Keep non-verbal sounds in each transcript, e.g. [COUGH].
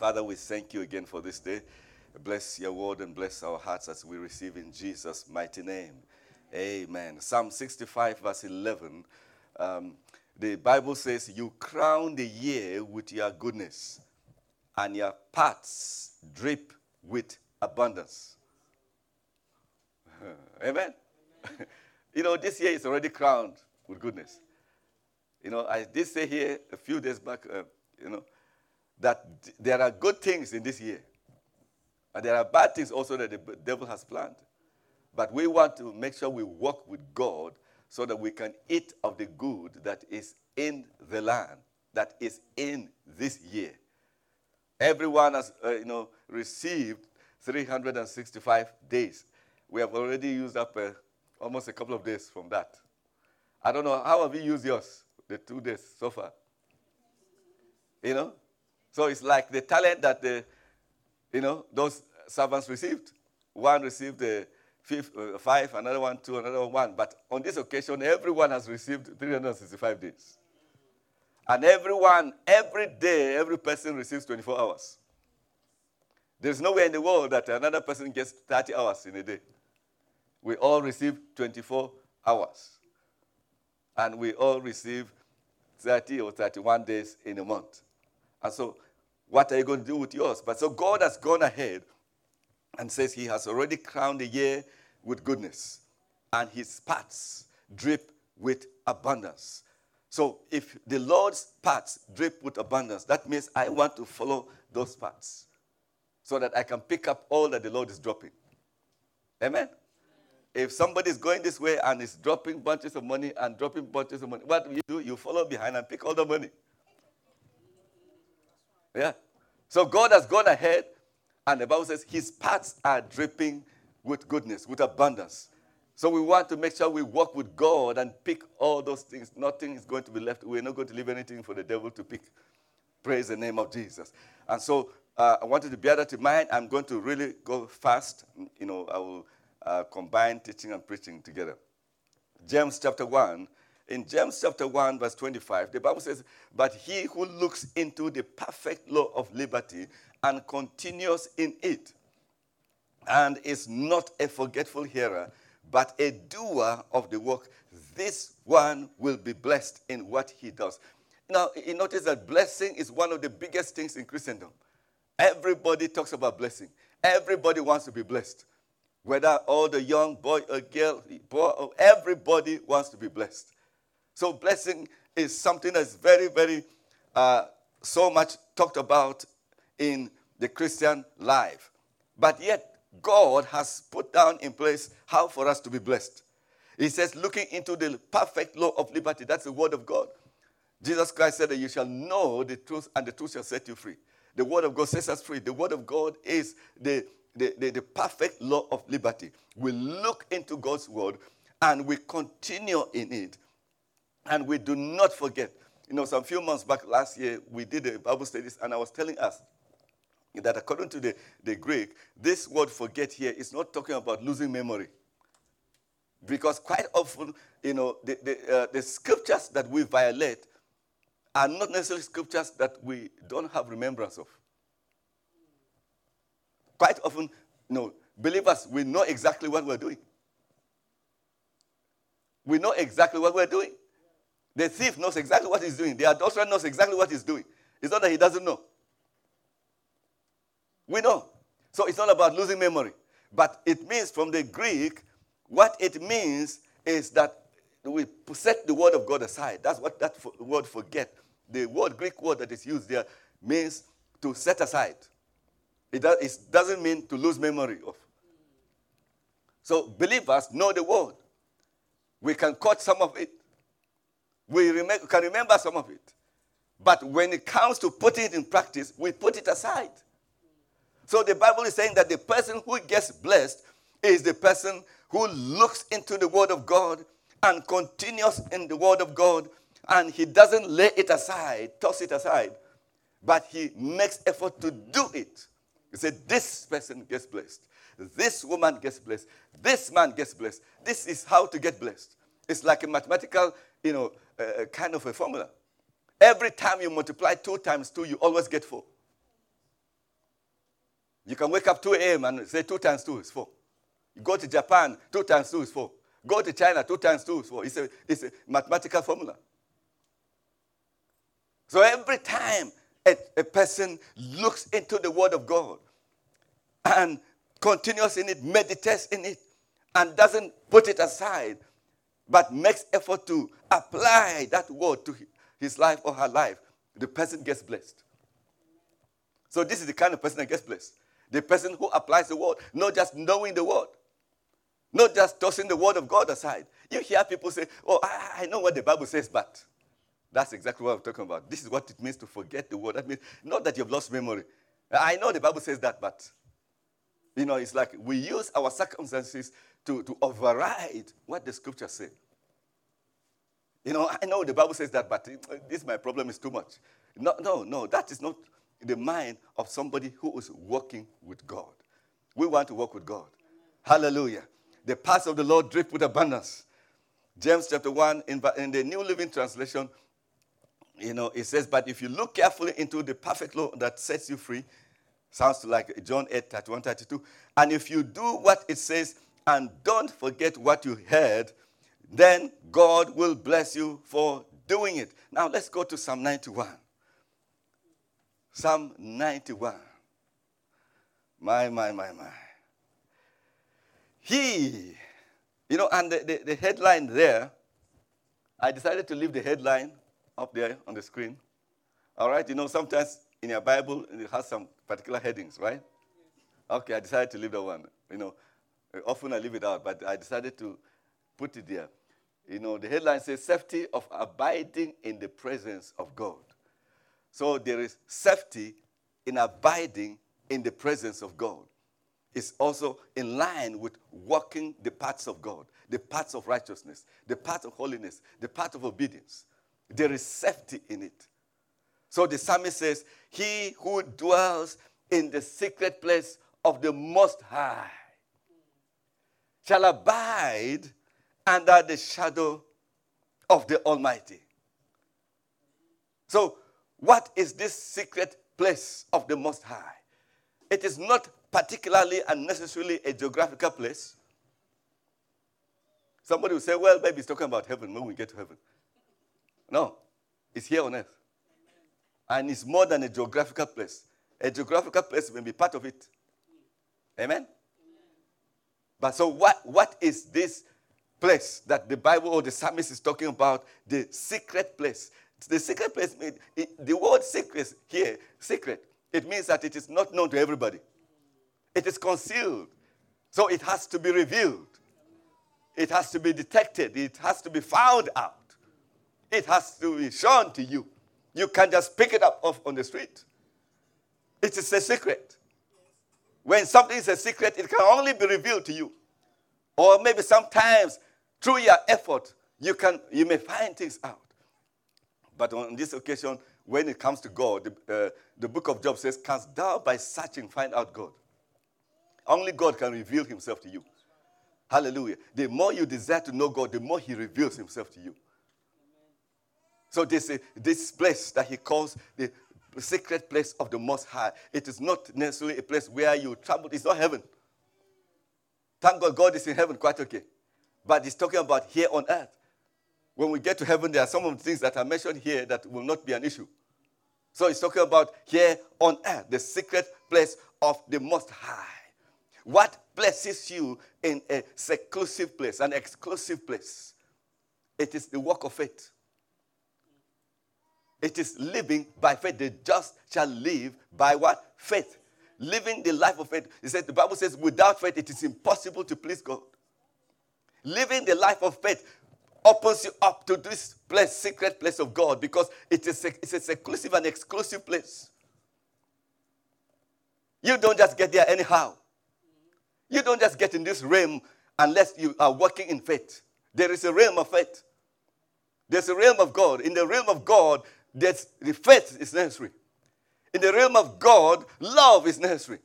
Father, we thank you again for this day. Bless your word and bless our hearts as we receive in Jesus' mighty name. Amen. Psalm 65, verse 11. Um, the Bible says, You crown the year with your goodness, and your paths drip with abundance. [LAUGHS] Amen. [LAUGHS] you know, this year is already crowned with goodness. You know, I did say here a few days back, uh, you know, that there are good things in this year. And there are bad things also that the devil has planned. But we want to make sure we walk with God so that we can eat of the good that is in the land, that is in this year. Everyone has, uh, you know, received 365 days. We have already used up uh, almost a couple of days from that. I don't know, how have you used yours, the two days so far? You know? So it's like the talent that the, you know, those servants received. One received a fifth, uh, five, another one two, another one. But on this occasion, everyone has received 365 days. And everyone, every day, every person receives 24 hours. There's nowhere in the world that another person gets 30 hours in a day. We all receive 24 hours. And we all receive 30 or 31 days in a month. And so, what are you going to do with yours? But so, God has gone ahead and says He has already crowned the year with goodness, and His paths drip with abundance. So, if the Lord's paths drip with abundance, that means I want to follow those paths so that I can pick up all that the Lord is dropping. Amen? If somebody is going this way and is dropping bunches of money and dropping bunches of money, what do you do? You follow behind and pick all the money. Yeah. So God has gone ahead, and the Bible says his paths are dripping with goodness, with abundance. So we want to make sure we walk with God and pick all those things. Nothing is going to be left. We're not going to leave anything for the devil to pick. Praise the name of Jesus. And so uh, I wanted to bear that in mind. I'm going to really go fast. You know, I will uh, combine teaching and preaching together. James chapter 1. In James chapter 1, verse 25, the Bible says, But he who looks into the perfect law of liberty and continues in it, and is not a forgetful hearer, but a doer of the work, this one will be blessed in what he does. Now, you notice that blessing is one of the biggest things in Christendom. Everybody talks about blessing. Everybody wants to be blessed. Whether all the young boy or girl, boy, everybody wants to be blessed. So blessing is something that's very, very uh, so much talked about in the Christian life. But yet, God has put down in place how for us to be blessed. He says, looking into the perfect law of liberty, that's the word of God. Jesus Christ said that you shall know the truth, and the truth shall set you free. The word of God sets us free. The word of God is the, the, the, the perfect law of liberty. We look into God's word and we continue in it. And we do not forget. You know, some few months back last year, we did a Bible studies, and I was telling us that according to the, the Greek, this word forget here is not talking about losing memory. Because quite often, you know, the, the, uh, the scriptures that we violate are not necessarily scriptures that we don't have remembrance of. Quite often, you know, believers, we know exactly what we're doing. We know exactly what we're doing. The thief knows exactly what he's doing. The adulterer knows exactly what he's doing. It's not that he doesn't know. We know. So it's not about losing memory. But it means from the Greek, what it means is that we set the word of God aside. That's what that word forget. The word, Greek word that is used there means to set aside. It, does, it doesn't mean to lose memory of. So believers know the word. We can quote some of it. We can remember some of it. But when it comes to putting it in practice, we put it aside. So the Bible is saying that the person who gets blessed is the person who looks into the Word of God and continues in the Word of God and he doesn't lay it aside, toss it aside, but he makes effort to do it. He said, This person gets blessed. This woman gets blessed. This man gets blessed. This is how to get blessed. It's like a mathematical, you know, uh, kind of a formula. Every time you multiply two times two, you always get four. You can wake up 2 a.m. and say 2 times 2 is 4. You go to Japan, 2 times 2 is 4. Go to China, 2 times 2 is 4. It's a, it's a mathematical formula. So every time a, a person looks into the Word of God and continues in it, meditates in it, and doesn't put it aside, but makes effort to apply that word to his life or her life, the person gets blessed. So, this is the kind of person that gets blessed. The person who applies the word, not just knowing the word, not just tossing the word of God aside. You hear people say, Oh, I, know what the Bible says, but that's exactly what I'm talking about. This is what it means to forget the word. That means not that you've lost memory. I know the Bible says that, but you know, it's like we use our circumstances to, to override what the scripture says. You know, I know the Bible says that, but uh, this my problem is too much. No, no, no, that is not the mind of somebody who is working with God. We want to work with God. Hallelujah. The paths of the Lord drip with abundance. James chapter 1, in, in the New Living Translation, you know, it says, But if you look carefully into the perfect law that sets you free, sounds like John 8, 31, 32. And if you do what it says and don't forget what you heard, then God will bless you for doing it. Now let's go to Psalm 91. Psalm 91. My, my, my, my. He, you know, and the, the, the headline there, I decided to leave the headline up there on the screen. All right, you know, sometimes in your Bible it has some particular headings, right? Okay, I decided to leave that one. You know, often I leave it out, but I decided to put it there. You know, the headline says safety of abiding in the presence of God. So there is safety in abiding in the presence of God. It's also in line with walking the paths of God, the paths of righteousness, the path of holiness, the path of obedience. There is safety in it. So the psalmist says, He who dwells in the secret place of the Most High shall abide under the shadow of the Almighty. So, what is this secret place of the Most High? It is not particularly and necessarily a geographical place. Somebody will say, well, maybe he's talking about heaven when we get to heaven. No, it's here on earth. And it's more than a geographical place. A geographical place may be part of it. Amen? But so, what, what is this place that the Bible or the psalmist is talking about? The secret place. The secret place, the word secret here, secret, it means that it is not known to everybody. It is concealed. So it has to be revealed. It has to be detected. It has to be found out. It has to be shown to you. You can't just pick it up off on the street. It is a secret. When something is a secret, it can only be revealed to you. Or maybe sometimes through your effort, you, can, you may find things out. But on this occasion, when it comes to God, the, uh, the book of Job says, Canst thou by searching find out God? Only God can reveal himself to you. Hallelujah. The more you desire to know God, the more he reveals himself to you. So this, this place that he calls the secret place of the Most High, it is not necessarily a place where you travel. It's not heaven. Thank God, God is in heaven, quite okay. But he's talking about here on earth. When we get to heaven, there are some of the things that are mentioned here that will not be an issue. So he's talking about here on earth, the secret place of the Most High. What places you in a seclusive place, an exclusive place? It is the work of faith. It is living by faith. The just shall live by what? Faith. Living the life of faith. He said, the Bible says, without faith, it is impossible to please God. Living the life of faith opens you up to this place, secret place of God, because it is a, it's a seclusive and exclusive place. You don't just get there anyhow. You don't just get in this realm unless you are working in faith. There is a realm of faith. There's a realm of God. In the realm of God, there's, the faith is necessary. In the realm of God, love is necessary.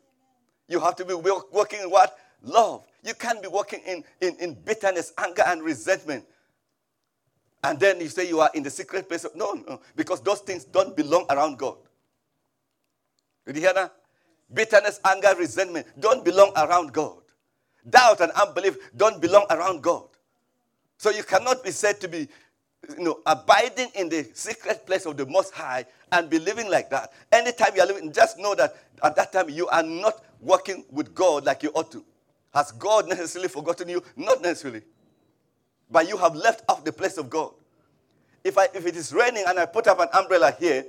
You have to be working in what? Love. You can't be working in, in, in bitterness, anger, and resentment. And then you say you are in the secret place. Of, no, no, because those things don't belong around God. Did you hear that? Bitterness, anger, resentment don't belong around God. Doubt and unbelief don't belong around God. So you cannot be said to be you know, abiding in the secret place of the Most High and be living like that. Anytime you are living, just know that at that time you are not working with God like you ought to. Has God necessarily forgotten you? Not necessarily. But you have left off the place of God. If, I, if it is raining and I put up an umbrella here,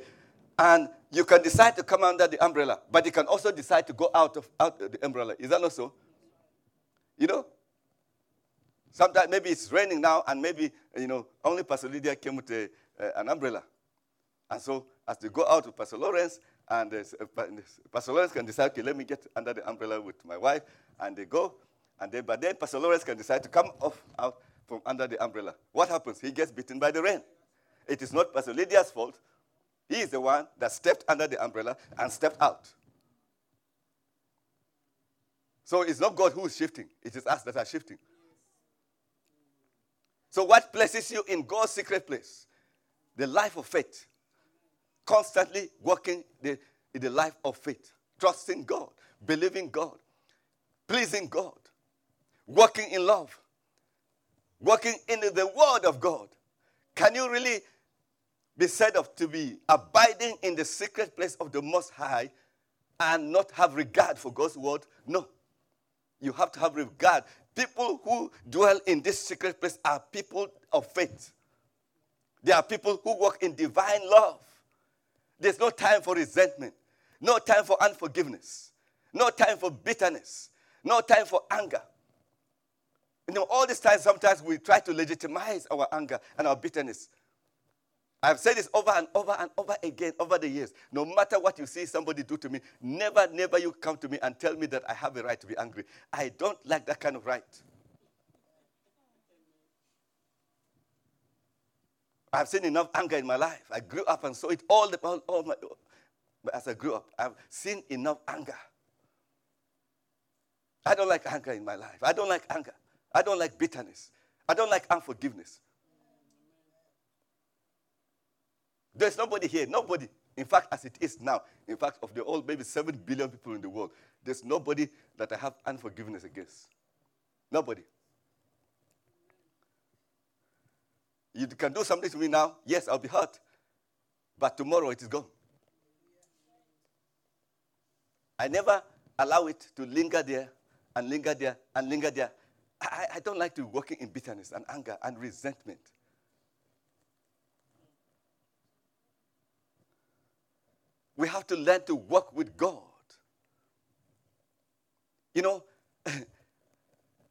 and you can decide to come under the umbrella, but you can also decide to go out of out of the umbrella. Is that not so? You know? Sometimes maybe it's raining now, and maybe, you know, only Pastor Lydia came with a, uh, an umbrella. And so, as they go out with Pastor Lawrence, and uh, Pastor Lawrence can decide, okay, let me get under the umbrella with my wife, and they go, and then, but then Pastor Lawrence can decide to come off out from under the umbrella. What happens? He gets beaten by the rain. It is not Pastor Lydia's fault. He is the one that stepped under the umbrella and stepped out. So it's not God who is shifting, it is us that are shifting. So, what places you in God's secret place? The life of faith. Constantly working the, in the life of faith, trusting God, believing God, pleasing God, working in love, working in the Word of God. Can you really be said of to be abiding in the secret place of the Most High and not have regard for God's Word? No. You have to have regard. People who dwell in this secret place are people of faith. They are people who walk in divine love. There's no time for resentment, no time for unforgiveness, no time for bitterness, no time for anger. You know, all this time, sometimes we try to legitimize our anger and our bitterness. I've said this over and over and over again over the years. No matter what you see somebody do to me, never, never you come to me and tell me that I have a right to be angry. I don't like that kind of right. I've seen enough anger in my life. I grew up and saw it all the all, all my as I grew up, I've seen enough anger. I don't like anger in my life. I don't like anger. I don't like bitterness. I don't like unforgiveness. There's nobody here, nobody. In fact, as it is now, in fact, of the all maybe 7 billion people in the world, there's nobody that I have unforgiveness against. Nobody. You can do something to me now, yes, I'll be hurt. But tomorrow it is gone. I never allow it to linger there and linger there and linger there. I, I don't like to be work in bitterness and anger and resentment. We have to learn to work with God. You know, [LAUGHS] I,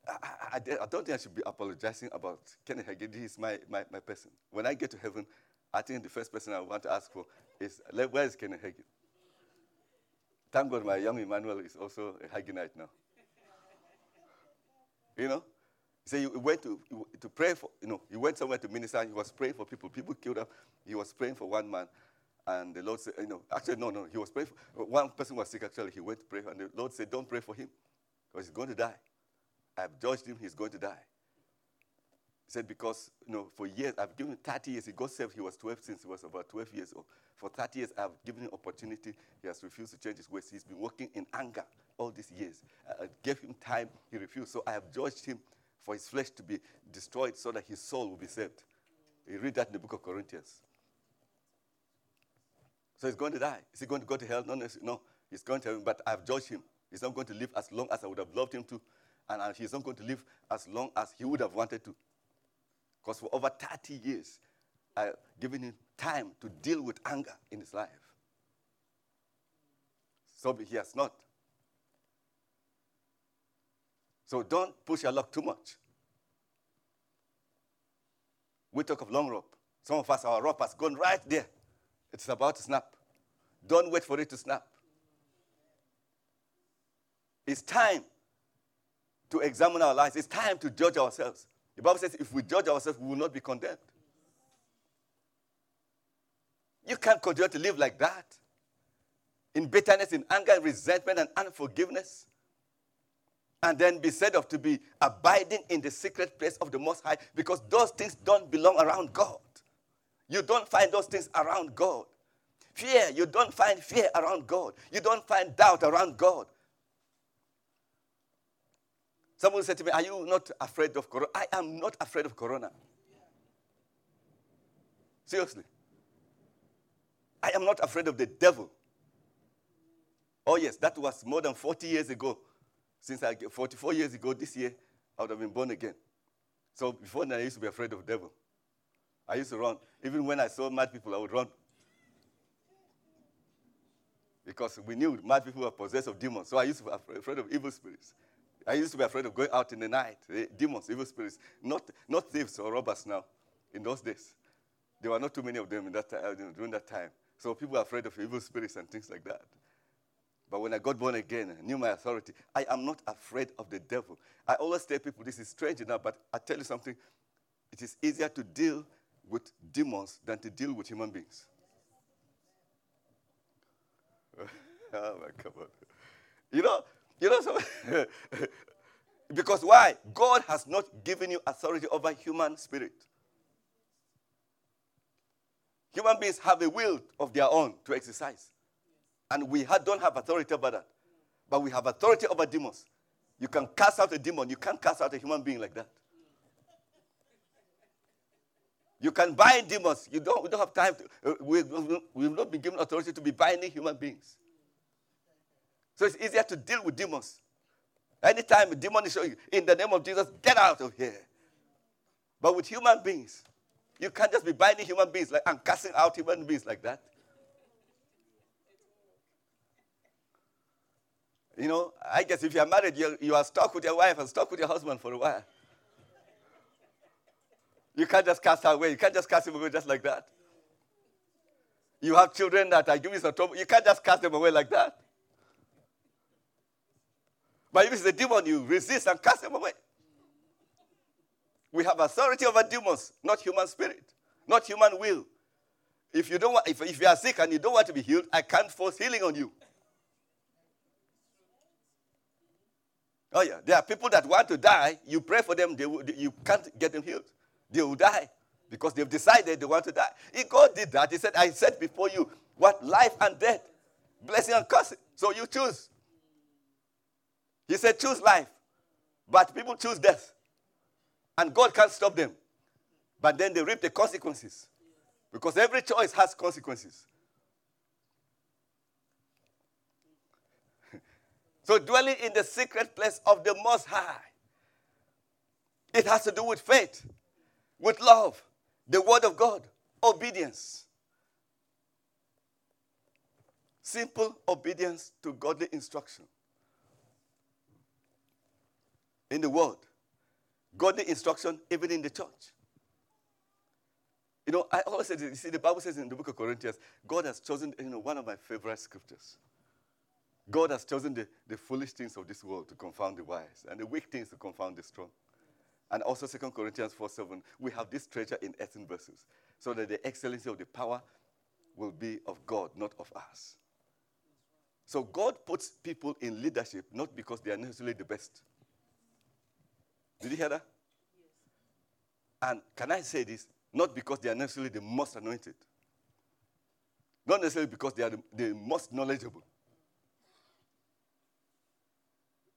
I, I, don't think I should be apologizing about Kenneth Hagin. He is my, my, my person. When I get to heaven, I think the first person I want to ask for is, where is Kenneth Hagin? Thank God my young Emmanuel is also a Haginite now. You know? he So he went to, to pray for, you know, he went somewhere to minister he was praying for people. People killed him. He was praying for one man. And the Lord said, you know, actually, no, no, he was praying for, one person was sick, actually, he went to pray, and the Lord said, don't pray for him, because he's going to die. I've judged him, he's going to die. He said, because, you know, for years, I've given him 30 years, he got saved, he was 12 since he was about 12 years old. For 30 years, I've given him opportunity, he has refused to change his ways. He's been working in anger all these years. I gave him time, he refused. So I have judged him for his flesh to be destroyed so that his soul will be saved. You read that in the book of Corinthians. So he's going to die. Is he going to go to hell? No, no. He's going to heaven, but I've judged him. He's not going to live as long as I would have loved him to, and he's not going to live as long as he would have wanted to. Because for over 30 years, I've given him time to deal with anger in his life. So he has not. So don't push your luck too much. We talk of long rope. Some of us, our rope has gone right there. It's about to snap. Don't wait for it to snap. It's time to examine our lives. It's time to judge ourselves. The Bible says if we judge ourselves, we will not be condemned. You can't continue to live like that. In bitterness, in anger, in resentment, and unforgiveness. And then be said of to be abiding in the secret place of the Most High because those things don't belong around God. You don't find those things around God. fear. You don't find fear around God. You don't find doubt around God. Someone said to me, Are you not afraid of corona? I am not afraid of corona. Seriously. I am not afraid of the devil. Oh, yes, that was more than 40 years ago. Since I 44 years ago, this year, I would have been born again. So before that, I used to be afraid of the devil. I used to run. Even when I saw mad people, I would run. Because we knew mad people were possessed of demons. So I used to be afraid of evil spirits. I used to be afraid of going out in the night. Eh, demons, evil spirits. Not, not thieves or robbers now. In those days, there were not too many of them in that time, uh, during that time. So people are afraid of evil spirits and things like that. But when I got born again, I knew my authority. I am not afraid of the devil. I always tell people this is strange enough, but I tell you something. It is easier to deal with demons than to deal with human beings. [LAUGHS] oh my God. You know, you know, so [LAUGHS] because why? God has not given you authority over human spirit. Human beings have a will of their own to exercise. And we don't have authority over that. But we have authority over demons. You can cast out a demon, you can't cast out a human being like that. You can bind demons. You don't, we don't have time. To, uh, we, we've not been given authority to be binding human beings. So it's easier to deal with demons. Anytime a demon is showing you in the name of Jesus, get out of here. But with human beings, you can't just be binding human beings like, and casting out human beings like that. You know, I guess if you're married, you you are stuck with your wife and stuck with your husband for a while. You can't just cast away. You can't just cast him away just like that. You have children that are giving some trouble. You can't just cast them away like that. But if it's a demon, you resist and cast them away. We have authority over demons, not human spirit, not human will. If you don't want, if, if you are sick and you don't want to be healed, I can't force healing on you. Oh yeah, there are people that want to die. You pray for them, they you can't get them healed they will die because they've decided they want to die. If God did that, He said, I said before you what life and death, blessing and cursing. So you choose. He said, choose life. But people choose death. And God can't stop them. But then they reap the consequences. Because every choice has consequences. [LAUGHS] so dwelling in the secret place of the Most High, it has to do with faith with love, the word of God, obedience. Simple obedience to godly instruction. In the word, godly instruction, even in the church. You know, I always say, you see, the Bible says in the book of Corinthians, God has chosen, you know, one of my favorite scriptures. God has chosen the, the foolish things of this world to confound the wise, and the weak things to confound the strong and also 2 Corinthians 4 7, we have this treasure in earthen vessels, so that the excellency of the power will be of God, not of us. So God puts people in leadership not because they are necessarily the best. Did you hear that? Yes. And can I say this? Not because they are necessarily the most anointed. Not necessarily because they are the, the most knowledgeable.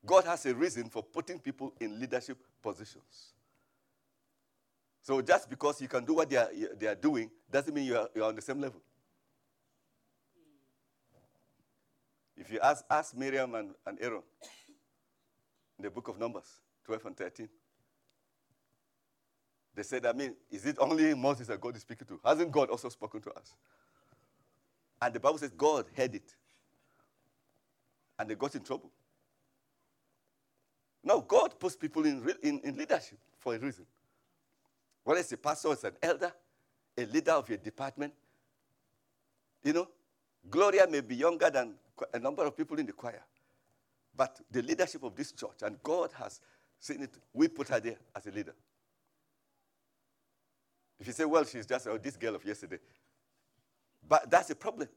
God has a reason for putting people in leadership positions. So just because you can do what they are, they are doing doesn't mean you are, you are on the same level. If you ask, ask Miriam and, and Aaron in the book of Numbers 12 and 13, they said, I mean, is it only Moses that God is speaking to? Hasn't God also spoken to us? And the Bible says God heard it. And they got in trouble. No, God puts people in, in, in leadership for a reason. Whether it's a pastor, it's an elder, a leader of your department. You know, Gloria may be younger than a number of people in the choir. But the leadership of this church, and God has seen it, we put her there as a leader. If you say, well, she's just oh, this girl of yesterday. But that's a problem.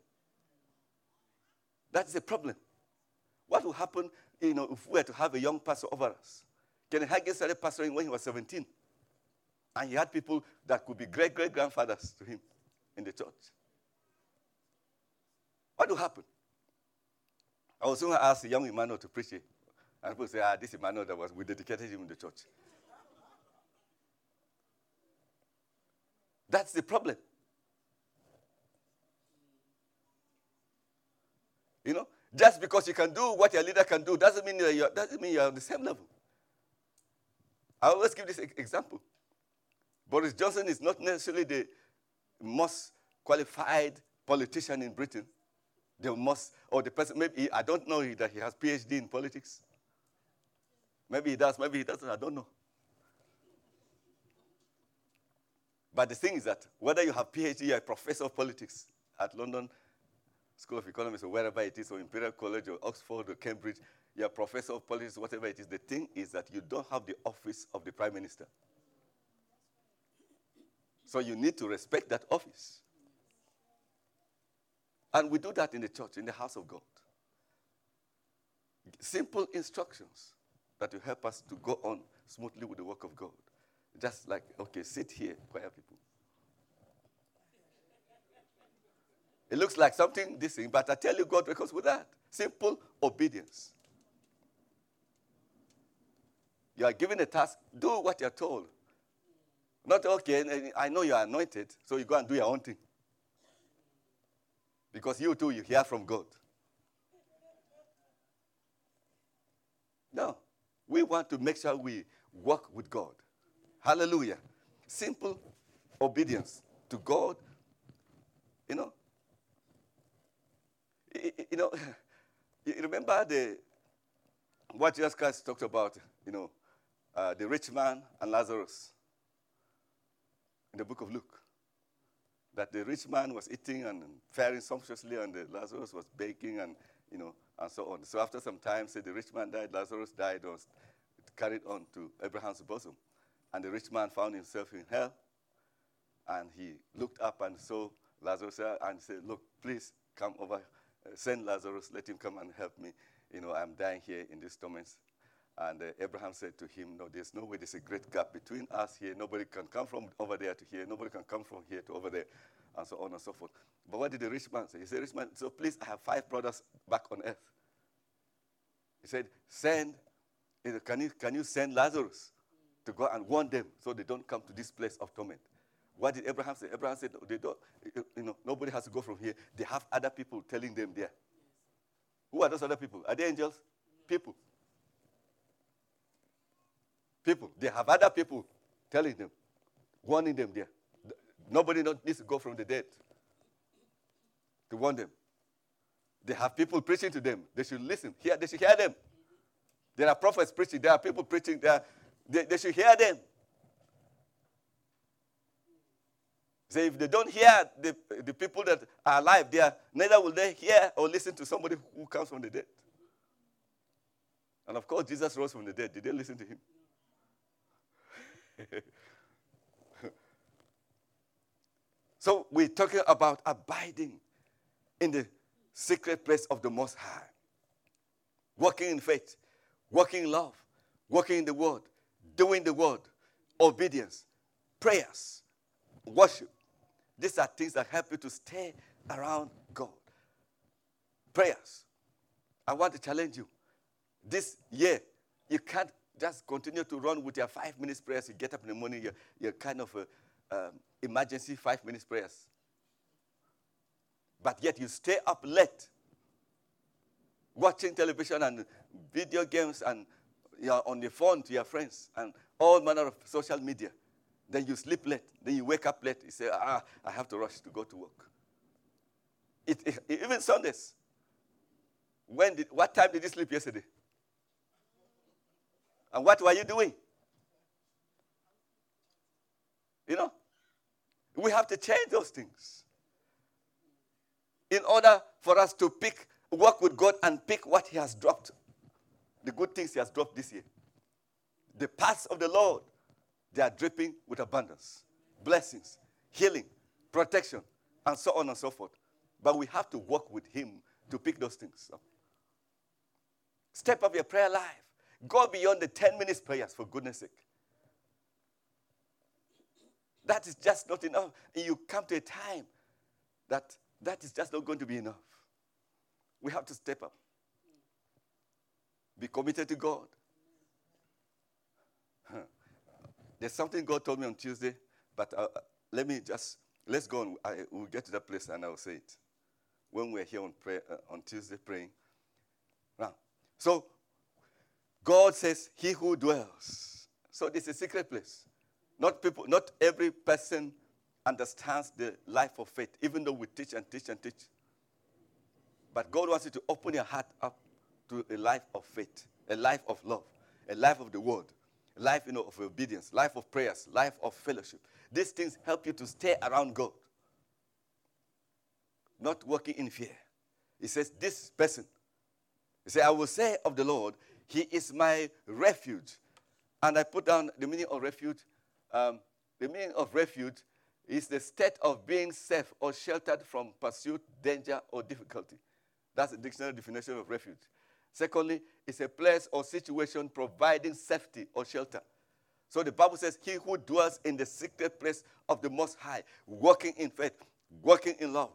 That's a problem. What will happen you know, if we were to have a young pastor over us? Ken Hagin started pastoring when he was 17. And he had people that could be great great grandfathers to him in the church. what will happen? I was going to ask young Emmanuel to preach it. And people say, ah, this Emmanuel that was, we dedicated him in the church. That's the problem. You know, just because you can do what your leader can do doesn't mean you're, doesn't mean you're on the same level. I always give this example. Boris Johnson is not necessarily the most qualified politician in Britain. The most, or the person, maybe, I don't know that he has PhD in politics. Maybe he does, maybe he doesn't, I don't know. But the thing is that whether you have PhD or a professor of politics at London School of Economics or wherever it is, or Imperial College or Oxford or Cambridge, you're a professor of politics, whatever it is, the thing is that you don't have the office of the prime minister. So you need to respect that office. And we do that in the church, in the house of God. Simple instructions that will help us to go on smoothly with the work of God. Just like, okay, sit here, choir people. It looks like something this thing, but I tell you, God records with that. Simple obedience. You are given a task, do what you're told. Not okay, I know you are anointed, so you go and do your own thing. Because you too, you hear from God. No. We want to make sure we work with God. Hallelujah. Simple obedience to God. You know, you know, [LAUGHS] you remember the what Jesus Christ talked about, you know, uh, the rich man and Lazarus in the book of Luke. That the rich man was eating and faring sumptuously, and the Lazarus was baking and you know, and so on. So after some time, say the rich man died, Lazarus died, was carried on to Abraham's bosom. And the rich man found himself in hell, and he looked up and saw Lazarus and said, Look, please come over send Lazarus, let him come and help me. You know, I'm dying here in these torments. And uh, Abraham said to him, No, there's no way, there's a great gap between us here. Nobody can come from over there to here. Nobody can come from here to over there, and so on and so forth. But what did the rich man say? He said, Rich man, so please, I have five brothers back on earth. He said, Send, can you, can you send Lazarus to go and warn them so they don't come to this place of torment? What did Abraham say? Abraham said, they don't, you know, nobody has to go from here. They have other people telling them there. Who are those other people? Are they angels? People. People. They have other people telling them, warning them there. Nobody needs to go from the dead to warn them. They have people preaching to them. They should listen. Hear, they should hear them. There are prophets preaching. There are people preaching. There. They, they should hear them. Say if they don't hear the, the people that are alive, they are, neither will they hear or listen to somebody who comes from the dead. And of course, Jesus rose from the dead. Did they listen to him? [LAUGHS] so we're talking about abiding in the secret place of the Most High, walking in faith, walking in love, walking in the Word, doing the Word, obedience, prayers, worship, these are things that help you to stay around God. Prayers. I want to challenge you. This year, you can't just continue to run with your five minutes prayers. You get up in the morning, you're, you're kind of a, um, emergency five minutes prayers. But yet you stay up late watching television and video games and you're on the phone to your friends and all manner of social media. Then you sleep late. Then you wake up late. You say, ah, I have to rush to go to work. It, it, even Sundays. When did, what time did you sleep yesterday? And what were you doing? You know, we have to change those things in order for us to pick, work with God and pick what He has dropped, the good things He has dropped this year. The paths of the Lord they are dripping with abundance, blessings, healing, protection, and so on and so forth. But we have to work with Him to pick those things up. Step up your prayer life. Go beyond the 10 minutes prayers, for goodness sake. That is just not enough. And you come to a time that that is just not going to be enough. We have to step up. Be committed to God. There's something God told me on Tuesday, but uh, let me just, let's go on. I, we'll get to that place and I'll say it. When we're here on, prayer, uh, on Tuesday praying. Now, so God says, He who dwells. So this is a secret place. Not people, not every person understands the life of faith, even though we teach and teach and teach. But God wants you to open your heart up to a life of faith, a life of love, a life of the word, life you know, of obedience, life of prayers, life of fellowship. These things help you to stay around God, not walking in fear. He says, This person, he said, I will say of the Lord, He is my refuge. And I put down the meaning of refuge. Um, the meaning of refuge is the state of being safe or sheltered from pursuit, danger, or difficulty. That's the dictionary definition of refuge. Secondly, it's a place or situation providing safety or shelter. So the Bible says, He who dwells in the secret place of the Most High, walking in faith, walking in love,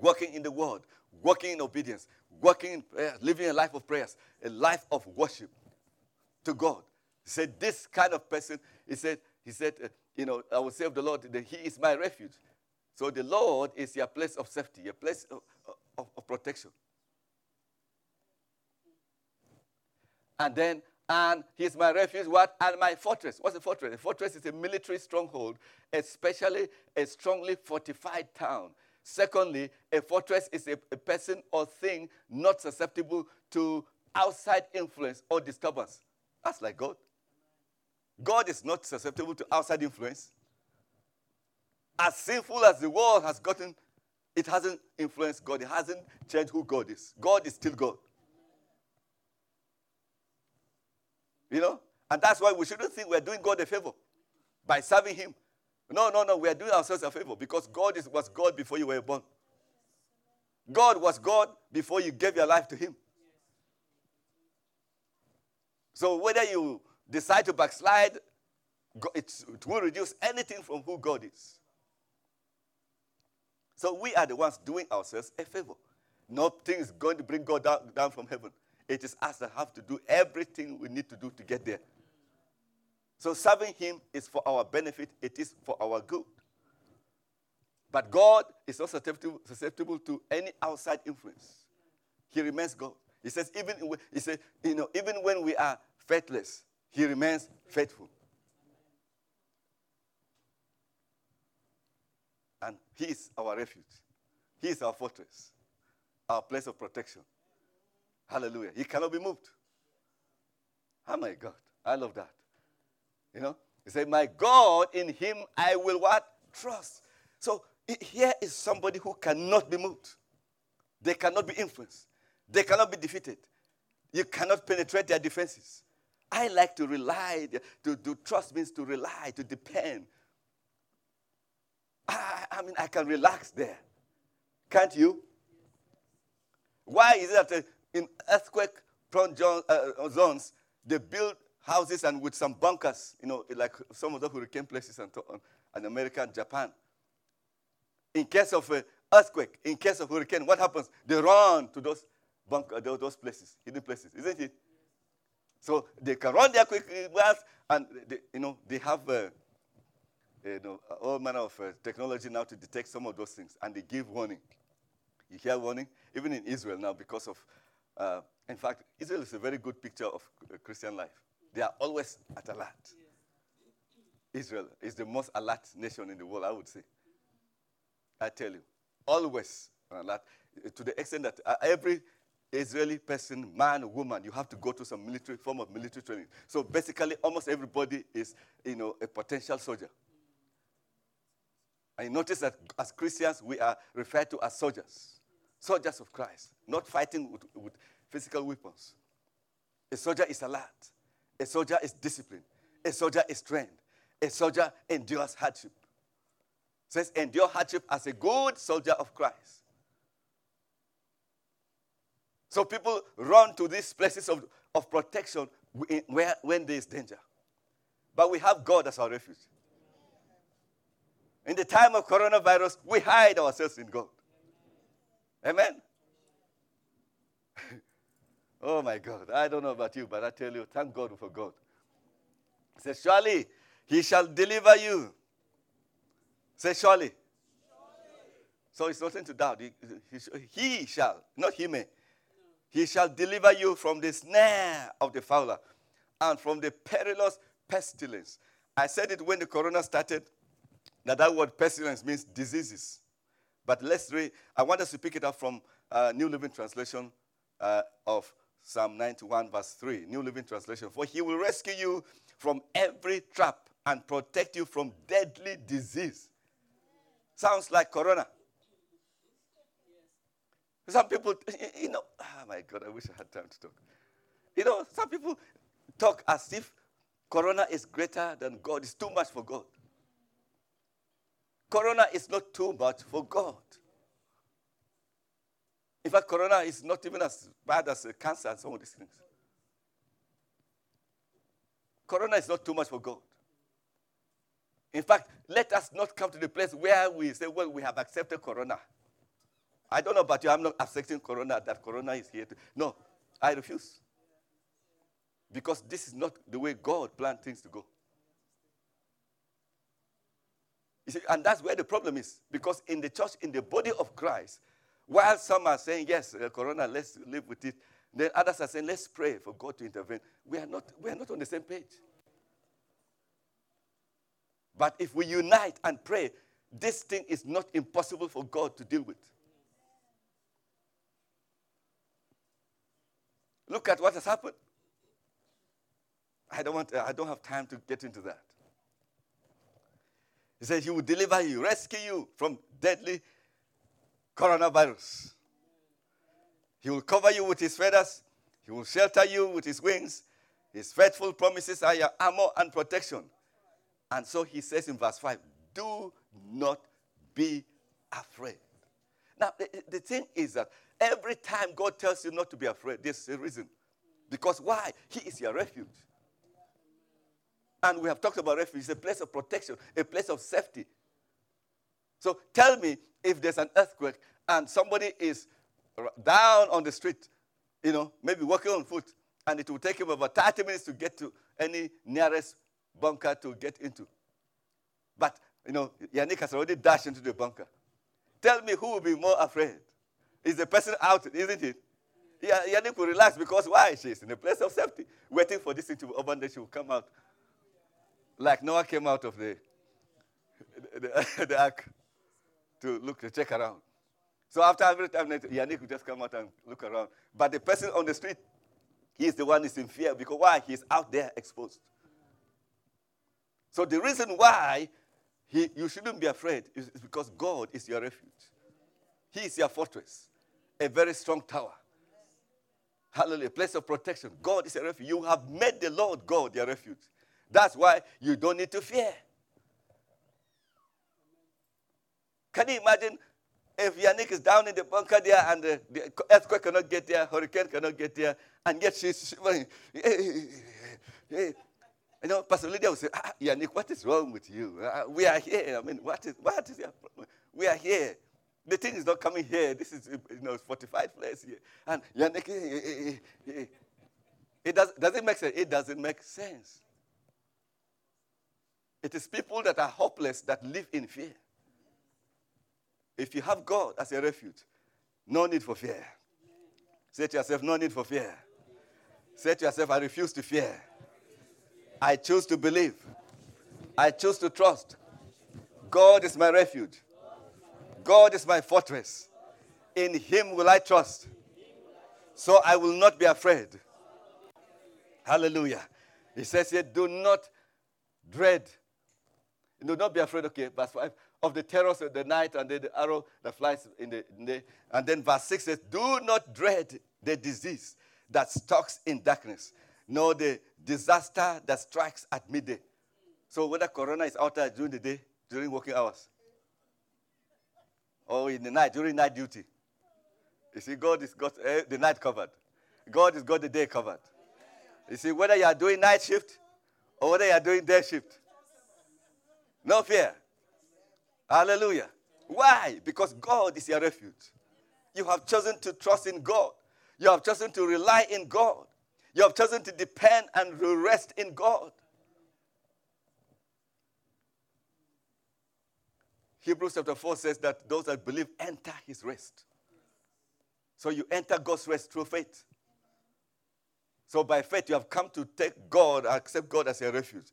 walking in the Word, walking in obedience, walking in prayer, living a life of prayers, a life of worship to God. He said, This kind of person, he said, he said, uh, you know, I will of the Lord that He is my refuge. So the Lord is your place of safety, your place of, of, of protection. And then, and he's my refuge, what? And my fortress. What's a fortress? A fortress is a military stronghold, especially a strongly fortified town. Secondly, a fortress is a, a person or thing not susceptible to outside influence or disturbance. That's like God. God is not susceptible to outside influence. As sinful as the world has gotten, it hasn't influenced God. It hasn't changed who God is. God is still God. You know? And that's why we shouldn't think we're doing God a favor by serving Him. No, no, no. We are doing ourselves a favor because God is, was God before you were born. God was God before you gave your life to Him. So whether you decide to backslide, it will reduce anything from who God is. So we are the ones doing ourselves a favor. Nothing is going to bring God down, down from heaven. It is us that have to do everything we need to do to get there. So serving Him is for our benefit, it is for our good. But God is not susceptible, susceptible to any outside influence. He remains God. He says, even he said, you know, even when we are faithless, He remains faithful. And He is our refuge. He is our fortress, our place of protection. Hallelujah. He cannot be moved. Oh my God. I love that. You know? He said, My God, in him I will what? Trust. So here is somebody who cannot be moved. They cannot be influenced. They cannot be defeated. You cannot penetrate their defenses. I like to rely, to, to trust means to rely, to depend. I, I mean, I can relax there. Can't you? Why is it that uh, in earthquake prone uh, zones, they build houses and with some bunkers, you know, like some of the hurricane places and, and America and Japan. In case of an earthquake, in case of hurricane, what happens? They run to those bunker, those places, hidden places, isn't it? So they can run there quickly, and they, you know they have uh, you know all manner of uh, technology now to detect some of those things, and they give warning. You hear warning, even in Israel now because of uh, in fact, Israel is a very good picture of Christian life. They are always at alert. Israel is the most alert nation in the world, I would say. I tell you, always alert. To the extent that uh, every Israeli person, man, woman, you have to go to some military form of military training. So basically, almost everybody is, you know, a potential soldier. And you notice that as Christians, we are referred to as soldiers soldiers of Christ, not fighting with, with physical weapons. A soldier is alert. A soldier is disciplined. A soldier is trained. A soldier endures hardship. It says, endure hardship as a good soldier of Christ. So people run to these places of, of protection where, when there is danger. But we have God as our refuge. In the time of coronavirus, we hide ourselves in God. Amen? [LAUGHS] oh my God. I don't know about you, but I tell you, thank God for God. He says, Surely he shall deliver you. Say, surely. surely. So it's nothing to doubt. He, he, he shall, not he may. He shall deliver you from the snare of the fowler and from the perilous pestilence. I said it when the corona started, that that word pestilence means diseases. But let's read, I want us to pick it up from uh, New Living Translation uh, of Psalm 91, verse 3. New Living Translation. For he will rescue you from every trap and protect you from deadly disease. Sounds like corona. Some people, you know, oh my God, I wish I had time to talk. You know, some people talk as if corona is greater than God, it's too much for God. Corona is not too much for God. In fact, corona is not even as bad as cancer and some of these things. Corona is not too much for God. In fact, let us not come to the place where we say, well, we have accepted corona. I don't know about you, I'm not accepting corona, that corona is here. To, no, I refuse. Because this is not the way God planned things to go. You see, and that's where the problem is. Because in the church, in the body of Christ, while some are saying, yes, uh, Corona, let's live with it, then others are saying, let's pray for God to intervene. We are not, we are not on the same page. But if we unite and pray, this thing is not impossible for God to deal with. Look at what has happened. I don't, want, I don't have time to get into that. He says he will deliver you, rescue you from deadly coronavirus. He will cover you with his feathers. He will shelter you with his wings. His faithful promises are your armor and protection. And so he says in verse 5 do not be afraid. Now, the, the thing is that every time God tells you not to be afraid, there's a reason. Because why? He is your refuge. And we have talked about refuge. It's a place of protection, a place of safety. So tell me if there's an earthquake and somebody is down on the street, you know, maybe walking on foot, and it will take him about 30 minutes to get to any nearest bunker to get into. But, you know, Yannick has already dashed into the bunker. Tell me who will be more afraid? Is the person out, isn't it? Yeah, Yannick will relax because why? She's in a place of safety, waiting for this thing to open, then she will come out like Noah came out of the, the, [LAUGHS] the ark to look, to check around. So after every time, Yannick would just come out and look around. But the person on the street, he is the one who's in fear because why? He's out there exposed. So the reason why he, you shouldn't be afraid is because God is your refuge. He is your fortress, a very strong tower. Hallelujah, place of protection. God is a refuge. You have made the Lord God your refuge. That's why you don't need to fear. Can you imagine if Yannick is down in the bunker there and the, the earthquake cannot get there, hurricane cannot get there, and yet she's shivering. you know, Pastor Lydia will say, ah, ah Yannick, what is wrong with you? Uh, we are here. I mean, what is, what is your problem? We are here. The thing is not coming here. This is, you know, fortified place here. And Yannick, eh, eh, eh, it does, does it make sense? It doesn't make sense. It is people that are hopeless that live in fear. If you have God as a refuge, no need for fear. Say to yourself, no need for fear. Say to yourself, I refuse to fear. I choose to believe. I choose to trust. God is my refuge. God is my fortress. In him will I trust. So I will not be afraid. Hallelujah. He says here, do not dread do not be afraid, okay, verse 5, of the terrors of the night and then the arrow that flies in the, in And then verse 6 says, Do not dread the disease that stalks in darkness, nor the disaster that strikes at midday. So whether corona is out there during the day, during working hours, or in the night, during night duty. You see, God has got uh, the night covered. God has got the day covered. You see, whether you are doing night shift or whether you are doing day shift, no fear. Hallelujah. Why? Because God is your refuge. You have chosen to trust in God. You have chosen to rely in God. You have chosen to depend and rest in God. Hebrews chapter 4 says that those that believe enter his rest. So you enter God's rest through faith. So by faith, you have come to take God, accept God as your refuge.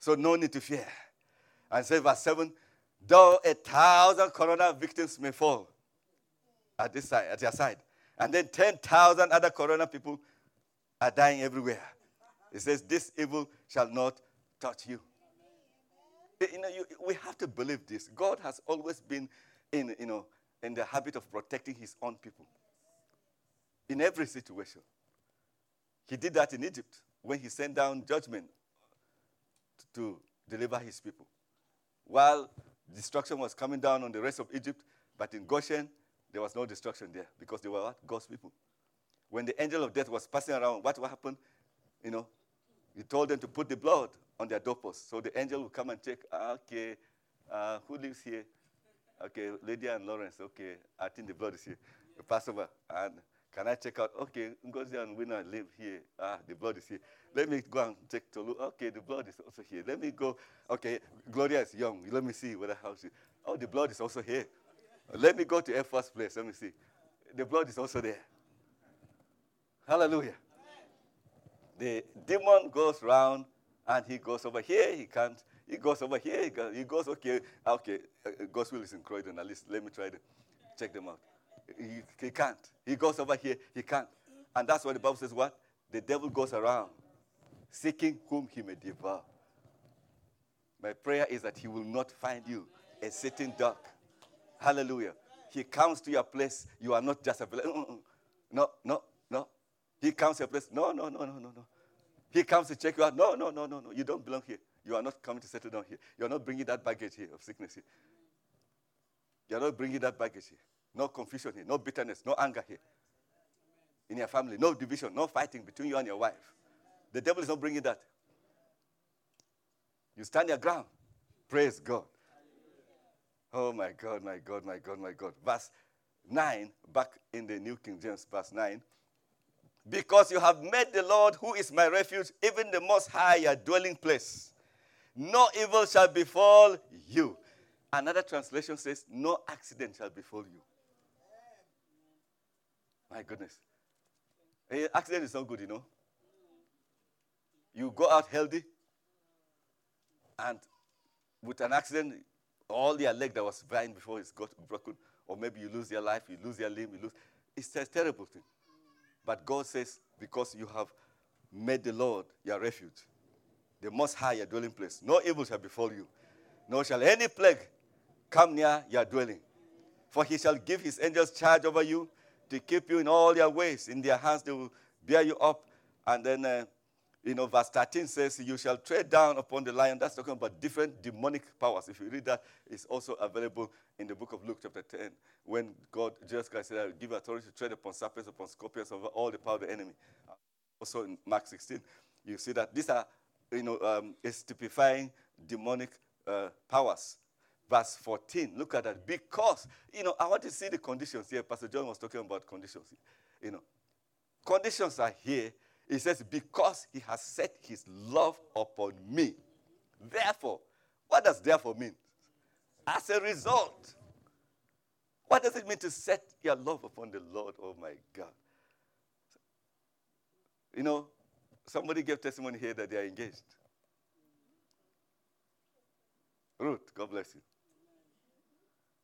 So no need to fear. And say verse 7, though a thousand corona victims may fall at this side, at your side, and then 10,000 other corona people are dying everywhere. It says, This evil shall not touch you. You know, you, we have to believe this. God has always been in, you know, in the habit of protecting his own people in every situation. He did that in Egypt when he sent down judgment to deliver his people. While destruction was coming down on the rest of Egypt, but in Goshen, there was no destruction there because they were what? God's people. When the angel of death was passing around, what will happen? You know, he told them to put the blood on their doorpost. So the angel would come and check, ah, okay, uh, who lives here? Okay, Lydia and Lawrence, okay, I think the blood is here. Passover, and can I check out? Okay, Ngozi and Winner live here. Ah, the blood is here. Let me go and check Tolu. Okay, the blood is also here. Let me go. Okay, Gloria is young. Let me see whether how she. Oh, the blood is also here. Let me go to Air first Place. Let me see. The blood is also there. Hallelujah. The demon goes round and he goes over here. He can't. He goes over here. He goes, okay. Okay, uh, Godswill is in Croydon. At least let me try to check them out. He, he can't. He goes over here, he can't. And that's why the Bible says what? The devil goes around seeking whom he may devour. My prayer is that he will not find you a sitting duck. Hallelujah. He comes to your place. You are not just a place. Mm, mm, mm. No, no, no. He comes to your place. No, no, no, no, no, no. He comes to check you out. No, no, no, no, no. You don't belong here. You are not coming to settle down here. You are not bringing that baggage here of sickness here. You are not bringing that baggage here. No confusion here, no bitterness, no anger here. In your family, no division, no fighting between you and your wife. The devil is not bringing that. You stand your ground. Praise God. Oh my God, my God, my God, my God. Verse 9, back in the New King James, verse 9. Because you have made the Lord, who is my refuge, even the Most High, your dwelling place. No evil shall befall you. Another translation says, No accident shall befall you. My goodness. A accident is not good, you know. You go out healthy, and with an accident, all your leg that was fine before it's got broken, or maybe you lose your life, you lose your limb, you lose. It's a terrible thing. But God says, because you have made the Lord your refuge, the most high your dwelling place, no evil shall befall you, nor shall any plague come near your dwelling. For he shall give his angels charge over you to keep you in all your ways. In their hands they will bear you up. And then, uh, you know, verse 13 says, You shall tread down upon the lion. That's talking about different demonic powers. If you read that, it's also available in the book of Luke, chapter 10, when God, Jesus Christ said, I will give authority to tread upon serpents, upon scorpions, over all the power of the enemy. Also in Mark 16, you see that these are, you know, um, is typifying demonic uh, powers verse 14. Look at that. Because, you know, I want to see the conditions here. Pastor John was talking about conditions. You know, conditions are here. He says, because he has set his love upon me. Therefore, what does therefore mean? As a result. What does it mean to set your love upon the Lord? Oh my God. You know, somebody gave testimony here that they are engaged. Ruth, God bless you.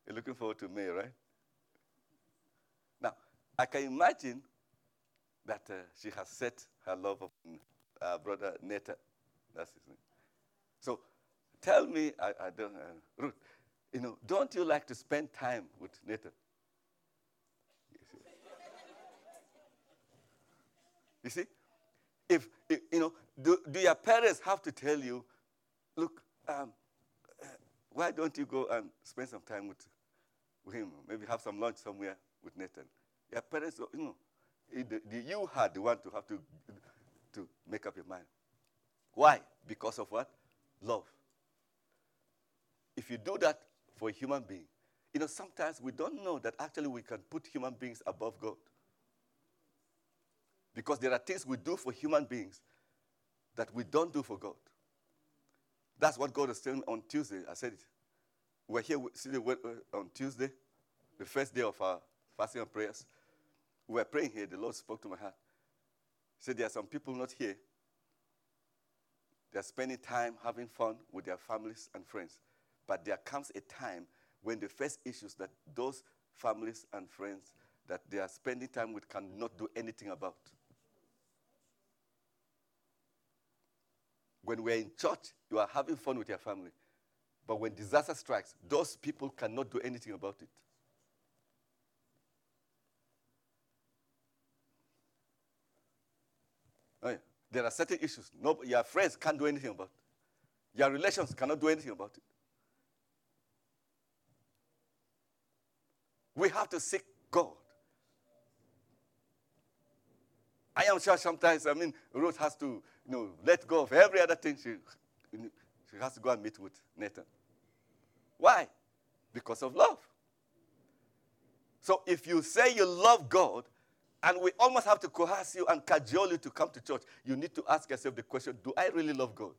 You're looking forward to May, right? Now, I can imagine that uh, she has set her love upon uh, brother Nathan. That's his name. So, tell me, I, I don't, uh, Ruth, you know, don't you like to spend time with Nathan? You see? If, if, you know, do, do your parents have to tell you, look, um, uh, why don't you go and spend some time with with him, maybe have some lunch somewhere with Nathan. Your parents, you know, the, the, you had the one to have to, to make up your mind. Why? Because of what? Love. If you do that for a human being, you know, sometimes we don't know that actually we can put human beings above God. Because there are things we do for human beings that we don't do for God. That's what God was telling on Tuesday. I said it. We're here on Tuesday, the first day of our fasting and prayers. We were praying here. The Lord spoke to my heart. He said, There are some people not here. They're spending time having fun with their families and friends. But there comes a time when the first issues that those families and friends that they are spending time with cannot do anything about. When we're in church, you are having fun with your family. But when disaster strikes, those people cannot do anything about it. Oh. There are certain issues. No, your friends can't do anything about it. Your relations cannot do anything about it. We have to seek God. I am sure sometimes, I mean, Ruth has to, you know, let go of every other thing. She, she has to go and meet with Nathan. Why? Because of love. So if you say you love God, and we almost have to coerce you and cajole you to come to church, you need to ask yourself the question Do I really love God?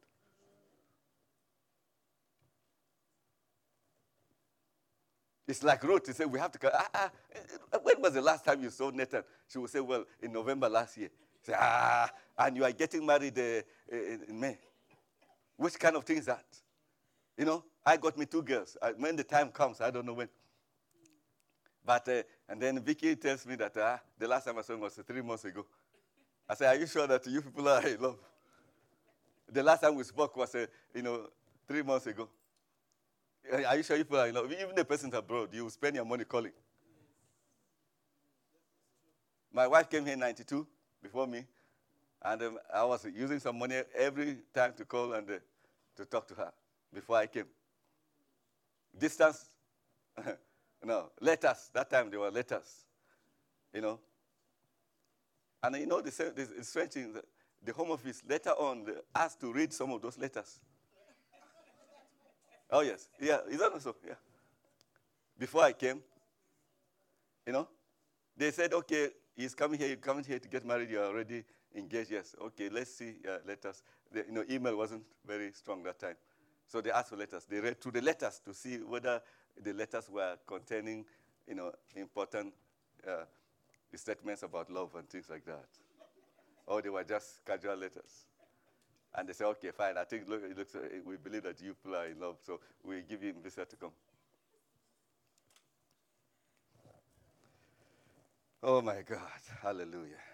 It's like Ruth to say, we have to. Ah, ah, when was the last time you saw Nathan? She will say, well, in November last year. Say, ah, and you are getting married uh, in May. Which kind of thing is that? You know, I got me two girls. I, when the time comes, I don't know when. But, uh, and then Vicky tells me that uh, the last time I saw him was three months ago. I said, are you sure that you people are in love? The last time we spoke was, uh, you know, three months ago. Are you sure you people are in love? Even the person abroad, you spend your money calling. My wife came here in 92 before me, and um, I was using some money every time to call and uh, to talk to her before I came. Distance, [LAUGHS] no, letters. That time they were letters, you know. And you know, the, the, strange thing, the, the Home Office later on asked to read some of those letters. Oh, yes. Yeah, is that also? Yeah. Before I came, you know, they said, okay, he's coming here, you're coming here to get married, you're already engaged. Yes. Okay, let's see uh, letters. You know, email wasn't very strong that time. So they asked for letters. They read through the letters to see whether the letters were containing, you know, important uh, statements about love and things like that. or they were just casual letters. And they said, okay, fine. I think look, it looks, uh, we believe that you people are in love, so we give you visa to come. Oh my God, hallelujah.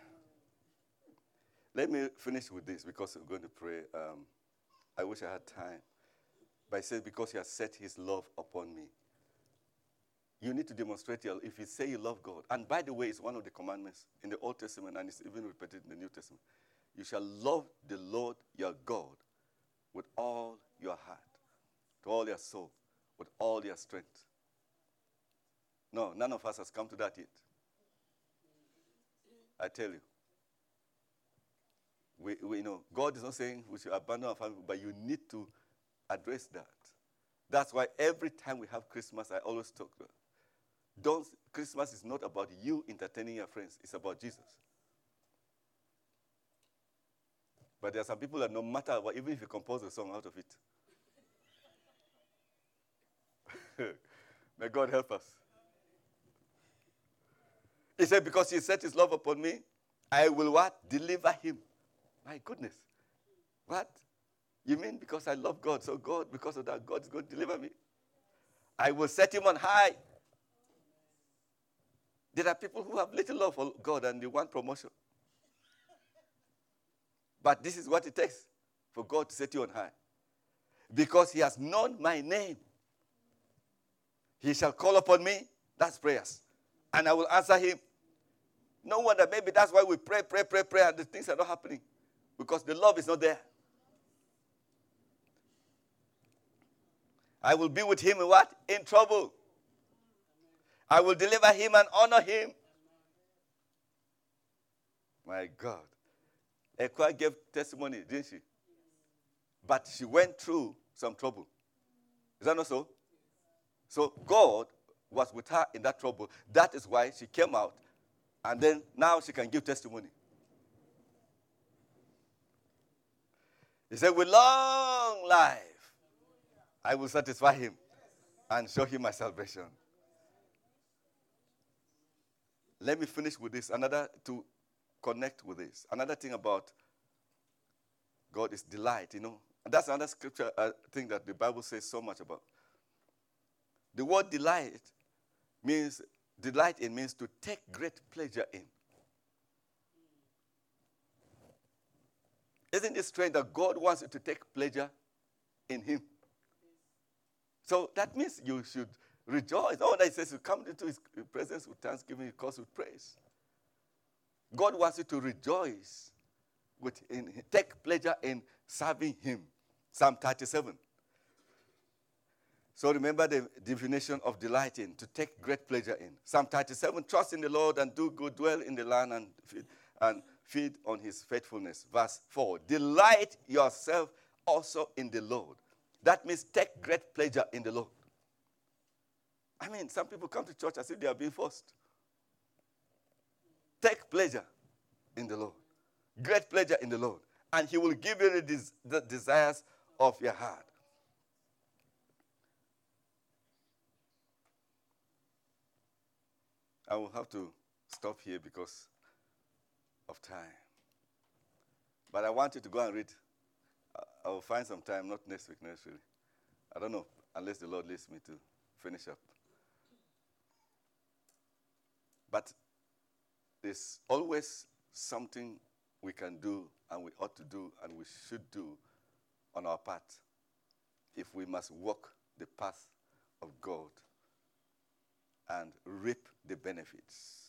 Let me finish with this because we're going to pray. Um, I wish I had time. But it says, because he has set his love upon me. You need to demonstrate your, if you say you love God. And by the way, it's one of the commandments in the Old Testament and it's even repeated in the New Testament. You shall love the Lord your God with all your heart, to all your soul, with all your strength. No, none of us has come to that yet. I tell you. We, we know God is not saying we should abandon our family, but you need to address that. That's why every time we have Christmas, I always talk. Don't, Christmas is not about you entertaining your friends, it's about Jesus. But there are some people that no matter what, even if you compose a song out of it, [LAUGHS] may God help us. He said, Because he set his love upon me, I will what? Deliver him. My goodness. What? You mean because I love God, so God, because of that, God's going to deliver me? I will set him on high. There are people who have little love for God and they want promotion. But this is what it takes for God to set you on high. Because he has known my name. He shall call upon me. That's prayers. And I will answer him. No wonder, maybe that's why we pray, pray, pray, pray, and the things are not happening. Because the love is not there. I will be with him in what? In trouble. I will deliver him and honor him. My God. Ekwa gave testimony, didn't she? But she went through some trouble. Is that not so? So God was with her in that trouble. That is why she came out. And then now she can give testimony. He said, With long life, I will satisfy him and show him my salvation. Let me finish with this. Another to connect with this. Another thing about God is delight, you know. And that's another scripture uh, thing that the Bible says so much about. The word delight means delight in means to take great pleasure in. Isn't it strange that God wants you to take pleasure in Him? So that means you should rejoice. Oh, that says you come into His presence with thanksgiving, He calls with praise. God wants you to rejoice with in, take pleasure in serving Him. Psalm 37. So remember the definition of delighting, to take great pleasure in. Psalm 37, trust in the Lord and do good, dwell in the land and and feed on his faithfulness. Verse 4, delight yourself also in the Lord. That means take great pleasure in the Lord. I mean, some people come to church as if they are being forced. Take pleasure in the Lord. Great pleasure in the Lord. And he will give you the, the desires of your heart. I will have to stop here because of time. But I want you to go and read. I will find some time, not next week necessarily. I don't know, unless the Lord leads me to finish up. But there's always something we can do and we ought to do and we should do on our part if we must walk the path of God and reap the benefits.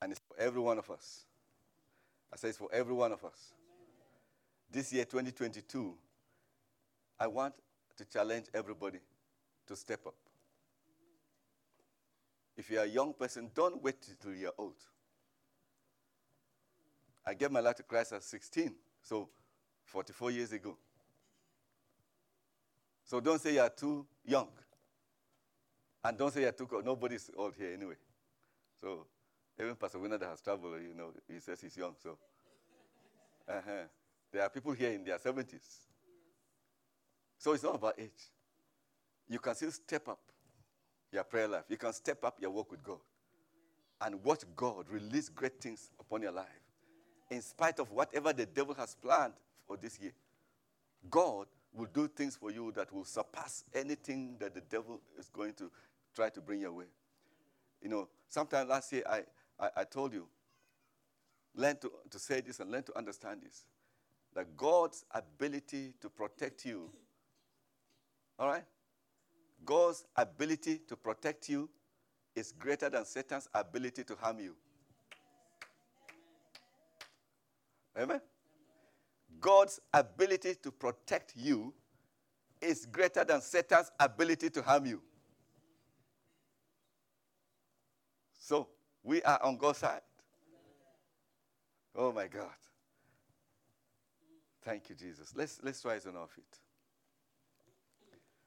And it's for every one of us. I say it's for every one of us. This year, 2022, I want to challenge everybody to step up. If you're a young person, don't wait till you're old. I gave my life to Christ at 16, so 44 years ago. So don't say you're too young. And don't say you're too old. Nobody's old here anyway. So even Pastor Winner that has traveled, you know, he says he's young. So uh-huh. there are people here in their 70s. So it's not about age. You can still step up your prayer life. You can step up your work with God and watch God release great things upon your life. In spite of whatever the devil has planned for this year, God will do things for you that will surpass anything that the devil is going to try to bring your way. You know, sometime last year I, I, I told you, learn to, to say this and learn to understand this. That God's ability to protect you, all right? God's ability to protect you is greater than Satan's ability to harm you. Amen? God's ability to protect you is greater than Satan's ability to harm you. So, we are on God's side. Oh my God. Thank you, Jesus. Let's, let's rise on our feet.